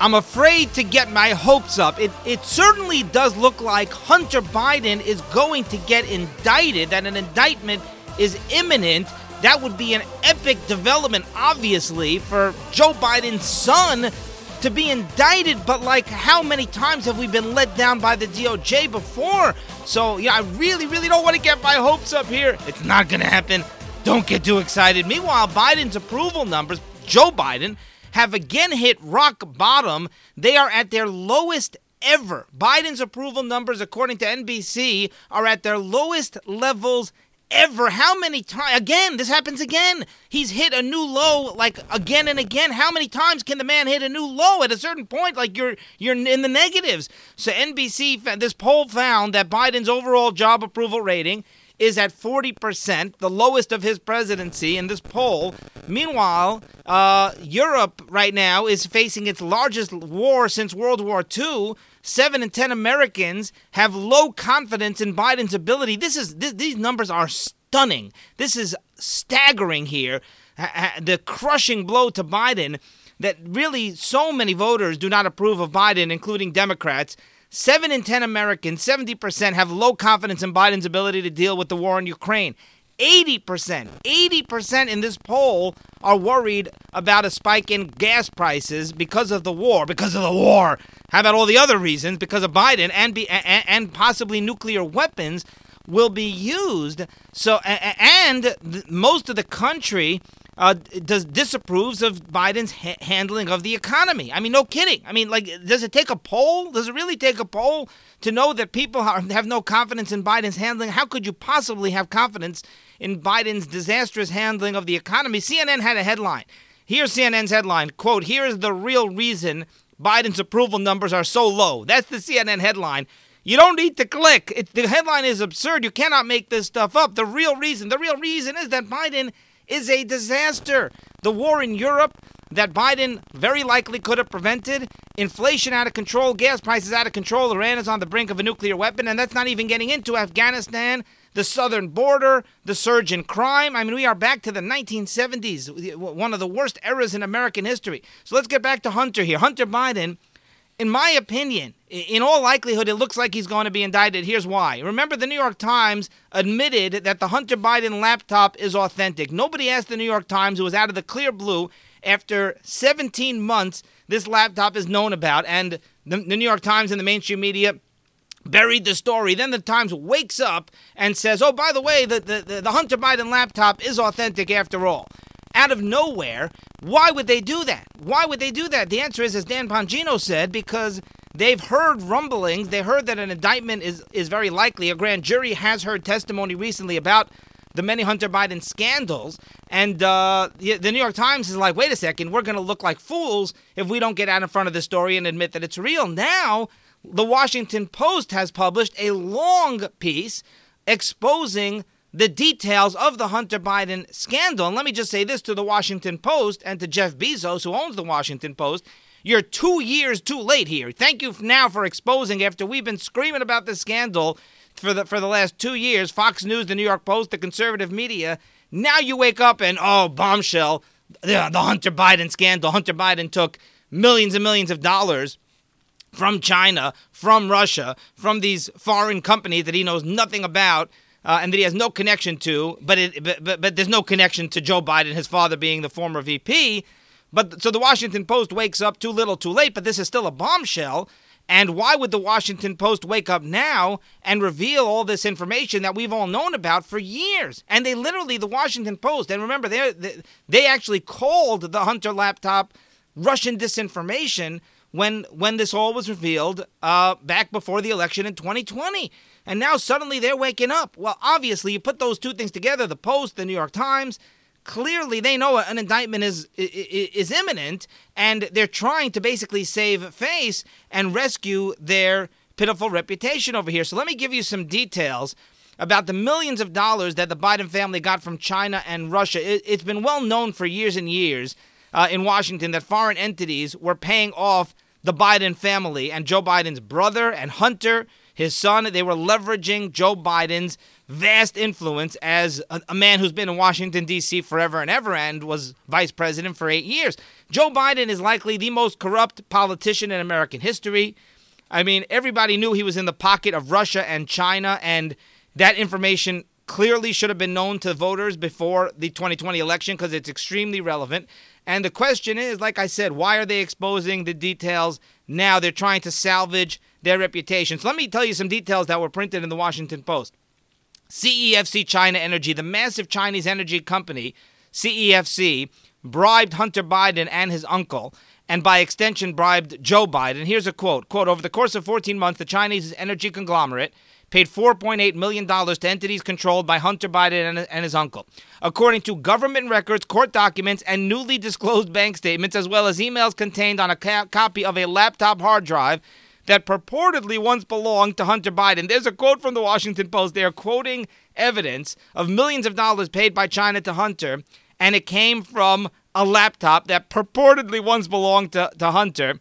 I'm afraid to get my hopes up. It, it certainly does look like Hunter Biden is going to get indicted, that an indictment is imminent. That would be an epic development, obviously, for Joe Biden's son to be indicted. But, like, how many times have we been let down by the DOJ before? So, yeah, I really, really don't want to get my hopes up here. It's not going to happen. Don't get too excited. Meanwhile, Biden's approval numbers, Joe Biden, have again hit rock bottom. They are at their lowest ever. Biden's approval numbers, according to NBC, are at their lowest levels ever. How many times? Again, this happens again. He's hit a new low like again and again. How many times can the man hit a new low? At a certain point, like you're you're in the negatives. So NBC, this poll found that Biden's overall job approval rating is at 40%, the lowest of his presidency in this poll. Meanwhile, uh, Europe right now is facing its largest war since World War II. Seven in ten Americans have low confidence in Biden's ability. This is th- these numbers are stunning. This is staggering here. the crushing blow to Biden that really so many voters do not approve of Biden, including Democrats. Seven in 10 Americans, 70%, have low confidence in Biden's ability to deal with the war in Ukraine. 80%, 80% in this poll are worried about a spike in gas prices because of the war, because of the war. How about all the other reasons? Because of Biden and be, and, and possibly nuclear weapons will be used. So and most of the country uh, does disapproves of Biden's ha- handling of the economy. I mean, no kidding. I mean, like, does it take a poll? Does it really take a poll to know that people are, have no confidence in Biden's handling? How could you possibly have confidence in Biden's disastrous handling of the economy? CNN had a headline. Here's CNN's headline: "Quote: Here is the real reason Biden's approval numbers are so low." That's the CNN headline. You don't need to click. It, the headline is absurd. You cannot make this stuff up. The real reason, the real reason is that Biden is a disaster. The war in Europe that Biden very likely could have prevented, inflation out of control, gas prices out of control, Iran is on the brink of a nuclear weapon, and that's not even getting into Afghanistan, the southern border, the surge in crime. I mean, we are back to the 1970s, one of the worst eras in American history. So let's get back to Hunter here. Hunter Biden in my opinion, in all likelihood, it looks like he's going to be indicted. Here's why. Remember, the New York Times admitted that the Hunter Biden laptop is authentic. Nobody asked the New York Times, it was out of the clear blue. After 17 months, this laptop is known about, and the, the New York Times and the mainstream media buried the story. Then the Times wakes up and says, oh, by the way, the, the, the Hunter Biden laptop is authentic after all out of nowhere. Why would they do that? Why would they do that? The answer is, as Dan Bongino said, because they've heard rumblings. They heard that an indictment is, is very likely. A grand jury has heard testimony recently about the many Hunter Biden scandals. And uh, the, the New York Times is like, wait a second, we're going to look like fools if we don't get out in front of the story and admit that it's real. Now, the Washington Post has published a long piece exposing the details of the Hunter Biden scandal. And let me just say this to the Washington Post and to Jeff Bezos, who owns the Washington Post. You're two years too late here. Thank you now for exposing after we've been screaming about this scandal for the for the last two years. Fox News, the New York Post, the conservative media. Now you wake up and oh, bombshell, the, the Hunter Biden scandal. Hunter Biden took millions and millions of dollars from China, from Russia, from these foreign companies that he knows nothing about uh, and that he has no connection to, but, it, but, but, but there's no connection to Joe Biden, his father being the former VP. But so the Washington Post wakes up too little, too late. But this is still a bombshell. And why would the Washington Post wake up now and reveal all this information that we've all known about for years? And they literally, the Washington Post, and remember, they they actually called the Hunter laptop Russian disinformation when when this all was revealed uh, back before the election in 2020 and now suddenly they're waking up. Well, obviously, you put those two things together the Post, the New York Times. Clearly, they know an indictment is, is is imminent, and they're trying to basically save face and rescue their pitiful reputation over here. So let me give you some details about the millions of dollars that the Biden family got from China and Russia. It, has been well known for years and years uh, in Washington that foreign entities were paying off the Biden family and Joe Biden's brother and Hunter his son. They were leveraging Joe Biden's vast influence as a, a man who's been in Washington, D.C. forever and ever and was vice president for eight years. Joe Biden is likely the most corrupt politician in American history. I mean, everybody knew he was in the pocket of Russia and China, and that information clearly should have been known to voters before the 2020 election because it's extremely relevant. And the question is, like I said, why are they exposing the details now? They're trying to salvage their reputations. Let me tell you some details that were printed in the Washington Post. CEFC China Energy, the massive Chinese energy company, CEFC, bribed Hunter Biden and his uncle and by extension bribed Joe Biden. Here's a quote. Quote, over the course of 14 months, the Chinese energy conglomerate paid $4.8 million to entities controlled by Hunter Biden and, his uncle. According to government records, court documents, and newly disclosed bank statements, as well as emails contained on a ca- copy of a laptop hard drive that purportedly once belonged to Hunter Biden. There's a quote from the Washington Post. They are quoting evidence of millions of dollars paid by China to Hunter, and it came from a laptop that purportedly once belonged to, to Hunter.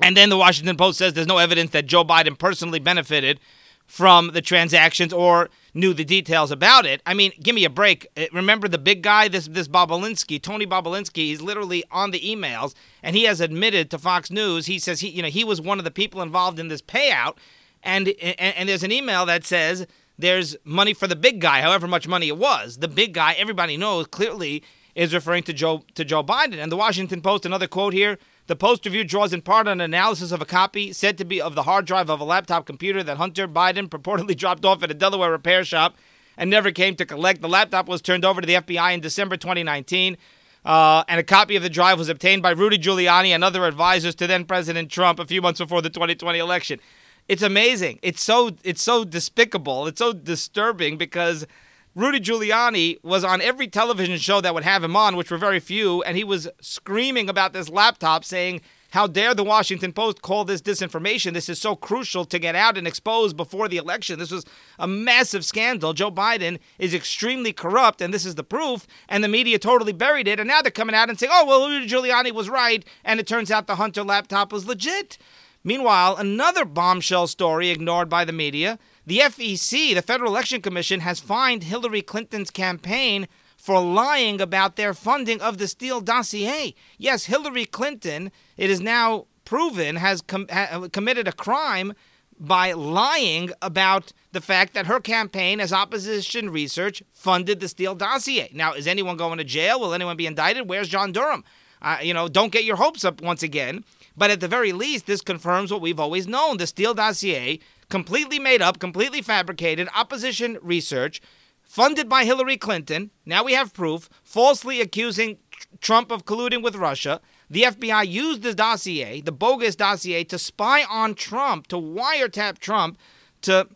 And then the Washington Post says there's no evidence that Joe Biden personally benefited from the transactions or knew the details about it. I mean, give me a break. Uh, remember the big guy, this this Bobulinski, Tony Bobulinski, he's literally on the emails and he has admitted to Fox News, he says he you know, he was one of the people involved in this payout and and, and there's an email that says there's money for the big guy, however much money it was. The big guy, everybody knows clearly is referring to Joe to Joe Biden. And the Washington Post, another quote here. The Post review draws in part on an analysis of a copy said to be of the hard drive of a laptop computer that Hunter Biden purportedly dropped off at a Delaware repair shop and never came to collect. The laptop was turned over to the FBI in December 2019. Uh, and a copy of the drive was obtained by Rudy Giuliani and other advisors to then President Trump a few months before the 2020 election. It's amazing. It's so it's so despicable. It's so disturbing because Rudy Giuliani was on every television show that would have him on, which were very few, and he was screaming about this laptop, saying, How dare the Washington Post call this disinformation? This is so crucial to get out and expose before the election. This was a massive scandal. Joe Biden is extremely corrupt, and this is the proof, and the media totally buried it. And now they're coming out and saying, Oh, well, Rudy Giuliani was right, and it turns out the Hunter laptop was legit. Meanwhile, another bombshell story ignored by the media the FEC, the Federal Election Commission, has fined Hillary Clinton's campaign for lying about their funding of the Steele dossier. Yes, Hillary Clinton, it is now proven, has com- ha- committed a crime by lying about the fact that her campaign as opposition research funded the Steele dossier. Now, is anyone going to jail? Will anyone be indicted? Where's John Durham? Uh, you know, don't get your hopes up once again. But at the very least, this confirms what we've always known. The Steele dossier completely made up, completely fabricated opposition research funded by Hillary Clinton. Now we have proof, falsely accusing Trump of colluding with Russia. The FBI used the dossier, the bogus dossier, to spy on Trump, to wiretap Trump, to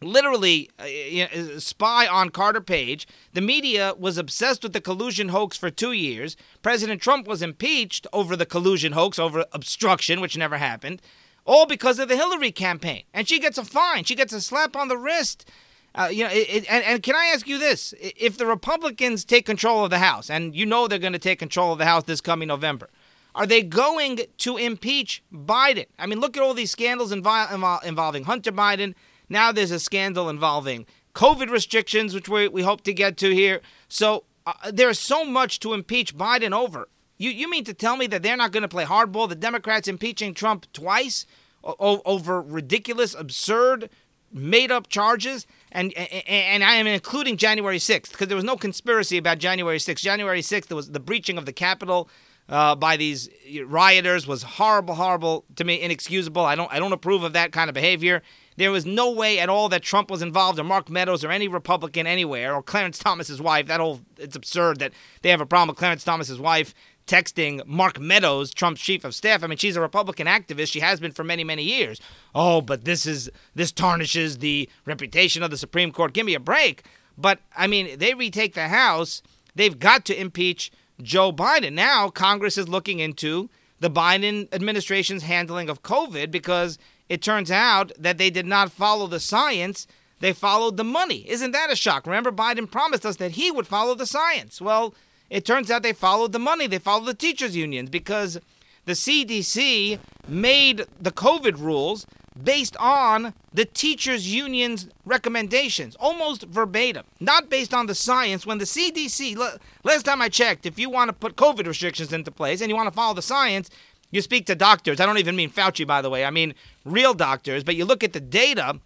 literally uh, spy on Carter Page. The media was obsessed with the collusion hoax for two years. President Trump was impeached over the collusion hoax, over obstruction, which never happened all because of the Hillary campaign. And she gets a fine. She gets a slap on the wrist. Uh, you know, it, it, and, and can I ask you this? If the Republicans take control of the House, and you know they're going to take control of the House this coming November, are they going to impeach Biden? I mean, look at all these scandals invo- involving Hunter Biden. Now there's a scandal involving COVID restrictions, which we, we hope to get to here. So uh, there's so much to impeach Biden over. You you mean to tell me that they're not going to play hardball? The Democrats impeaching Trump twice o- over ridiculous, absurd, made up charges, and and, and I am including January 6th because there was no conspiracy about January 6th. January 6th there was the breaching of the Capitol. Uh, by these rioters was horrible, horrible to me, inexcusable. I don't, I don't approve of that kind of behavior. There was no way at all that Trump was involved, or Mark Meadows, or any Republican anywhere, or Clarence Thomas's wife. That whole, it's absurd that they have a problem with Clarence Thomas's wife texting Mark Meadows, Trump's chief of staff. I mean, she's a Republican activist. She has been for many, many years. Oh, but this is this tarnishes the reputation of the Supreme Court. Give me a break. But I mean, they retake the House. They've got to impeach Joe Biden. Now Congress is looking into the Biden administration's handling of COVID because it turns out that they did not follow the science. They followed the money. Isn't that a shock? Remember, Biden promised us that he would follow the science. Well, it turns out they followed the money. They followed the teachers' unions because the CDC made the COVID rules based on the teachers' union's recommendations, almost verbatim, not based on the science. When the CDC, last time I checked, if you want to put COVID restrictions into place and you want to follow the science, you speak to doctors. I don't even mean Fauci, by the way. I mean real doctors. But you look at the data.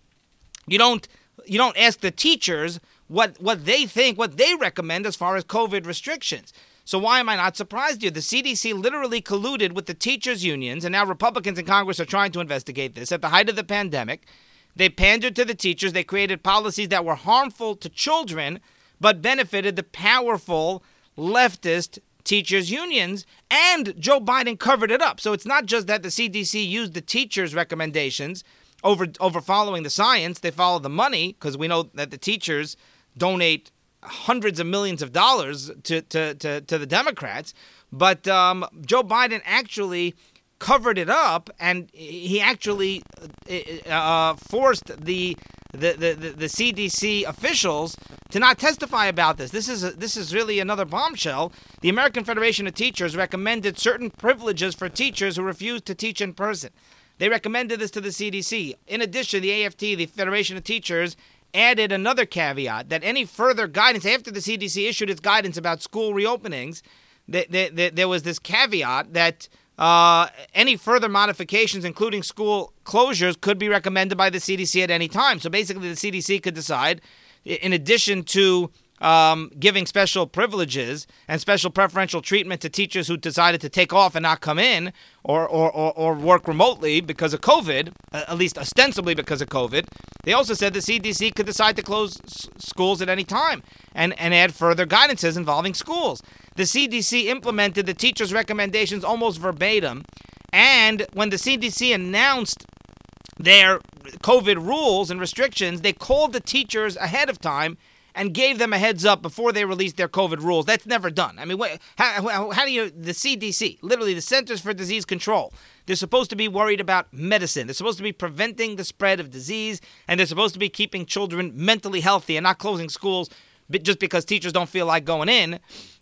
You don't you don't ask the teachers what what they think, what they recommend as far as COVID restrictions. So why am I not surprised here? The CDC literally colluded with the teachers unions, and now Republicans in Congress are trying to investigate this. At the height of the pandemic, they pandered to the teachers. They created policies that were harmful to children, but benefited the powerful leftist teachers unions and Joe Biden covered it up. So it's not just that the CDC used the teachers recommendations over over following the science, they followed the money because we know that the teachers donate hundreds of millions of dollars to, to, to, to the Democrats. But um, Joe Biden actually covered it up, and he actually uh, uh forced the the, the, the CDC officials to not testify about this. This is a, this is really another bombshell. The American Federation of Teachers recommended certain privileges for teachers who refused to teach in person. They recommended this to the CDC. In addition, the AFT, the Federation of Teachers, added another caveat that any further guidance after the CDC issued its guidance about school reopenings, there was this caveat that uh, any further modifications, including school closures, could be recommended by the CDC at any time. So basically, the CDC could decide, in addition to um, giving special privileges and special preferential treatment to teachers who decided to take off and not come in or, or, or, or work remotely because of COVID, at least ostensibly because of COVID. They also said the CDC could decide to close s- schools at any time and, and add further guidances involving schools. The CDC implemented the teachers' recommendations almost verbatim. And when the CDC announced their COVID rules and restrictions, they called the teachers ahead of time and gave them a heads up before they released their COVID rules. That's never done. I mean, what, how, how do you, the CDC, literally the Centers for Disease Control, they're supposed to be worried about medicine. They're supposed to be preventing the spread of disease, and they're supposed to be keeping children mentally healthy and not closing schools just because teachers don't feel like going in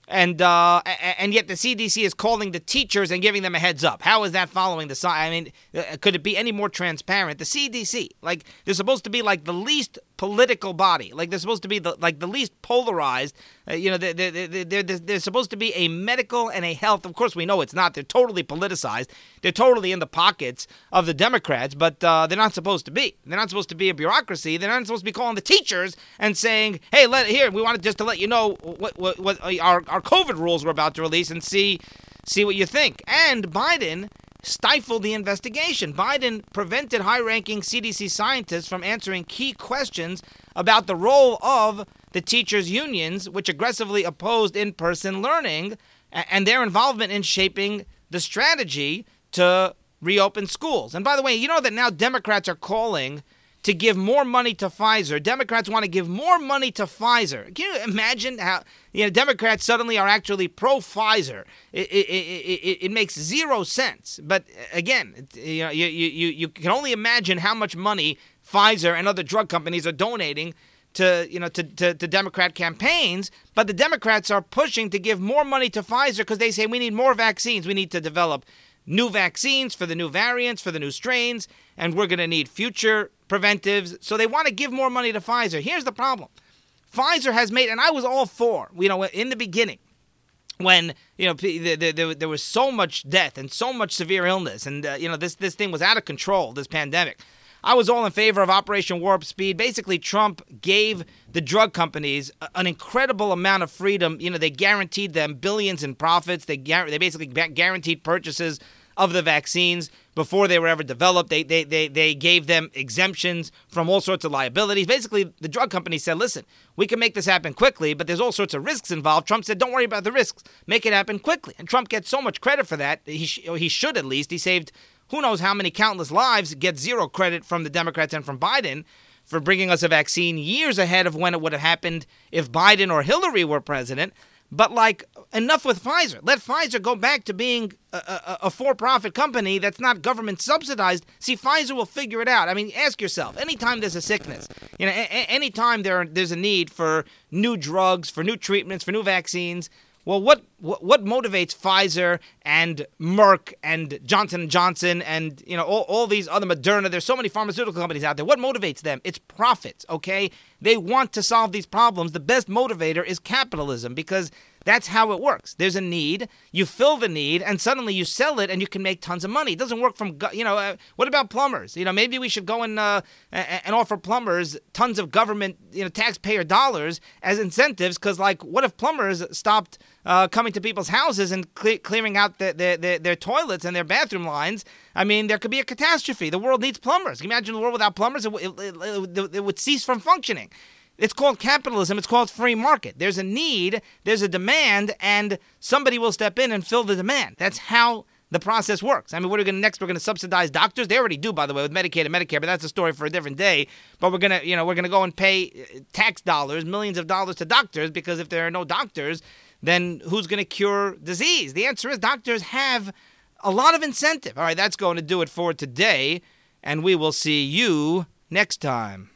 and uh, and yet the CDC is calling the teachers and giving them a heads up. How is that following the sign? I mean, uh, could it be any more transparent? The CDC, like they're supposed to be like the least political body, like they're supposed to be the like the least polarized. Uh, you know, they're, they're, they're, they're supposed to be a medical and a health. Of course, we know it's not. They're totally politicized. They're totally in the pockets of the Democrats, but uh, they're not supposed to be. They're not supposed to be a bureaucracy. They're not supposed to be calling the teachers and saying, "Hey, let here. We wanted just to let you know what what, what our our COVID rules we're about to release and see see what you think." And Biden stifled the investigation. Biden prevented high ranking CDC scientists from answering key questions about the role of the teachers' unions, which aggressively opposed in person learning, and their involvement in shaping the strategy to reopen schools. And by the way, you know that now Democrats are calling to give more money to Pfizer. Democrats want to give more money to Pfizer. Can you imagine how you know Democrats suddenly are actually pro Pfizer? It, it, it, it, makes zero sense. But uh, again, you know, you, you, you can only imagine how much money Pfizer and other drug companies are donating to you know to, to, to, Democrat campaigns, but the Democrats are pushing to give more money to Pfizer because they say we need more vaccines. We need to develop new vaccines for the new variants, for the new strains, and we're going to need future preventives. So they want to give more money to Pfizer. Here's the problem Pfizer has made, and I was all for, you know, in the beginning, when you know there, was so much death and so much severe illness, and uh, you know this this thing was out of control, this pandemic. I was all in favor of Operation Warp Speed. Basically, Trump gave the drug companies an incredible amount of freedom. You know, they guaranteed them billions in profits. They they basically guaranteed purchases of the vaccines before they were ever developed. They, they, they, they gave them exemptions from all sorts of liabilities. Basically, the drug companies said, listen, we can make this happen quickly, but there's all sorts of risks involved. Trump said, don't worry about the risks, make it happen quickly. And Trump gets so much credit for that. He, sh- he should at least. He saved who knows how many countless lives, gets zero credit from the Democrats and from Biden for bringing us a vaccine years ahead of when it would have happened if Biden or Hillary were president. But like enough with Pfizer. Let Pfizer go back to being a, a, a for-profit company that's not government subsidized. See, Pfizer will figure it out. I mean, ask yourself. Anytime there's a sickness, you know, a- anytime there there's a need for new drugs, for new treatments, for new vaccines, Well, what, what motivates Pfizer and Merck and Johnson Johnson and you know all, all these other Moderna? There's so many pharmaceutical companies out there. What motivates them? It's profits. Okay, they want to solve these problems. The best motivator is capitalism because that's how it works. There's a need, you fill the need, and suddenly you sell it, and you can make tons of money. It doesn't work from you know. Uh, what about plumbers? You know, maybe we should go and uh, and offer plumbers tons of government, you know, taxpayer dollars as incentives. Because like, what if plumbers stopped uh, coming to people's houses and cle- clearing out the, the, the, their toilets and their bathroom lines? I mean, there could be a catastrophe. The world needs plumbers. Can you imagine the world without plumbers? It, it, it, it would cease from functioning. It's called capitalism. It's called free market. There's a need, there's a demand, and somebody will step in and fill the demand. That's how the process works. I mean, what are we going to next? We're going to subsidize doctors. They already do, by the way, with Medicaid and Medicare, but that's a story for a different day. But we're going to, you know, we're going to go and pay uh, tax dollars, millions of dollars to doctors because if there are no doctors, then who's going to cure disease? The answer is doctors have a lot of incentive. All right, that's going to do it for today, and we will see you next time.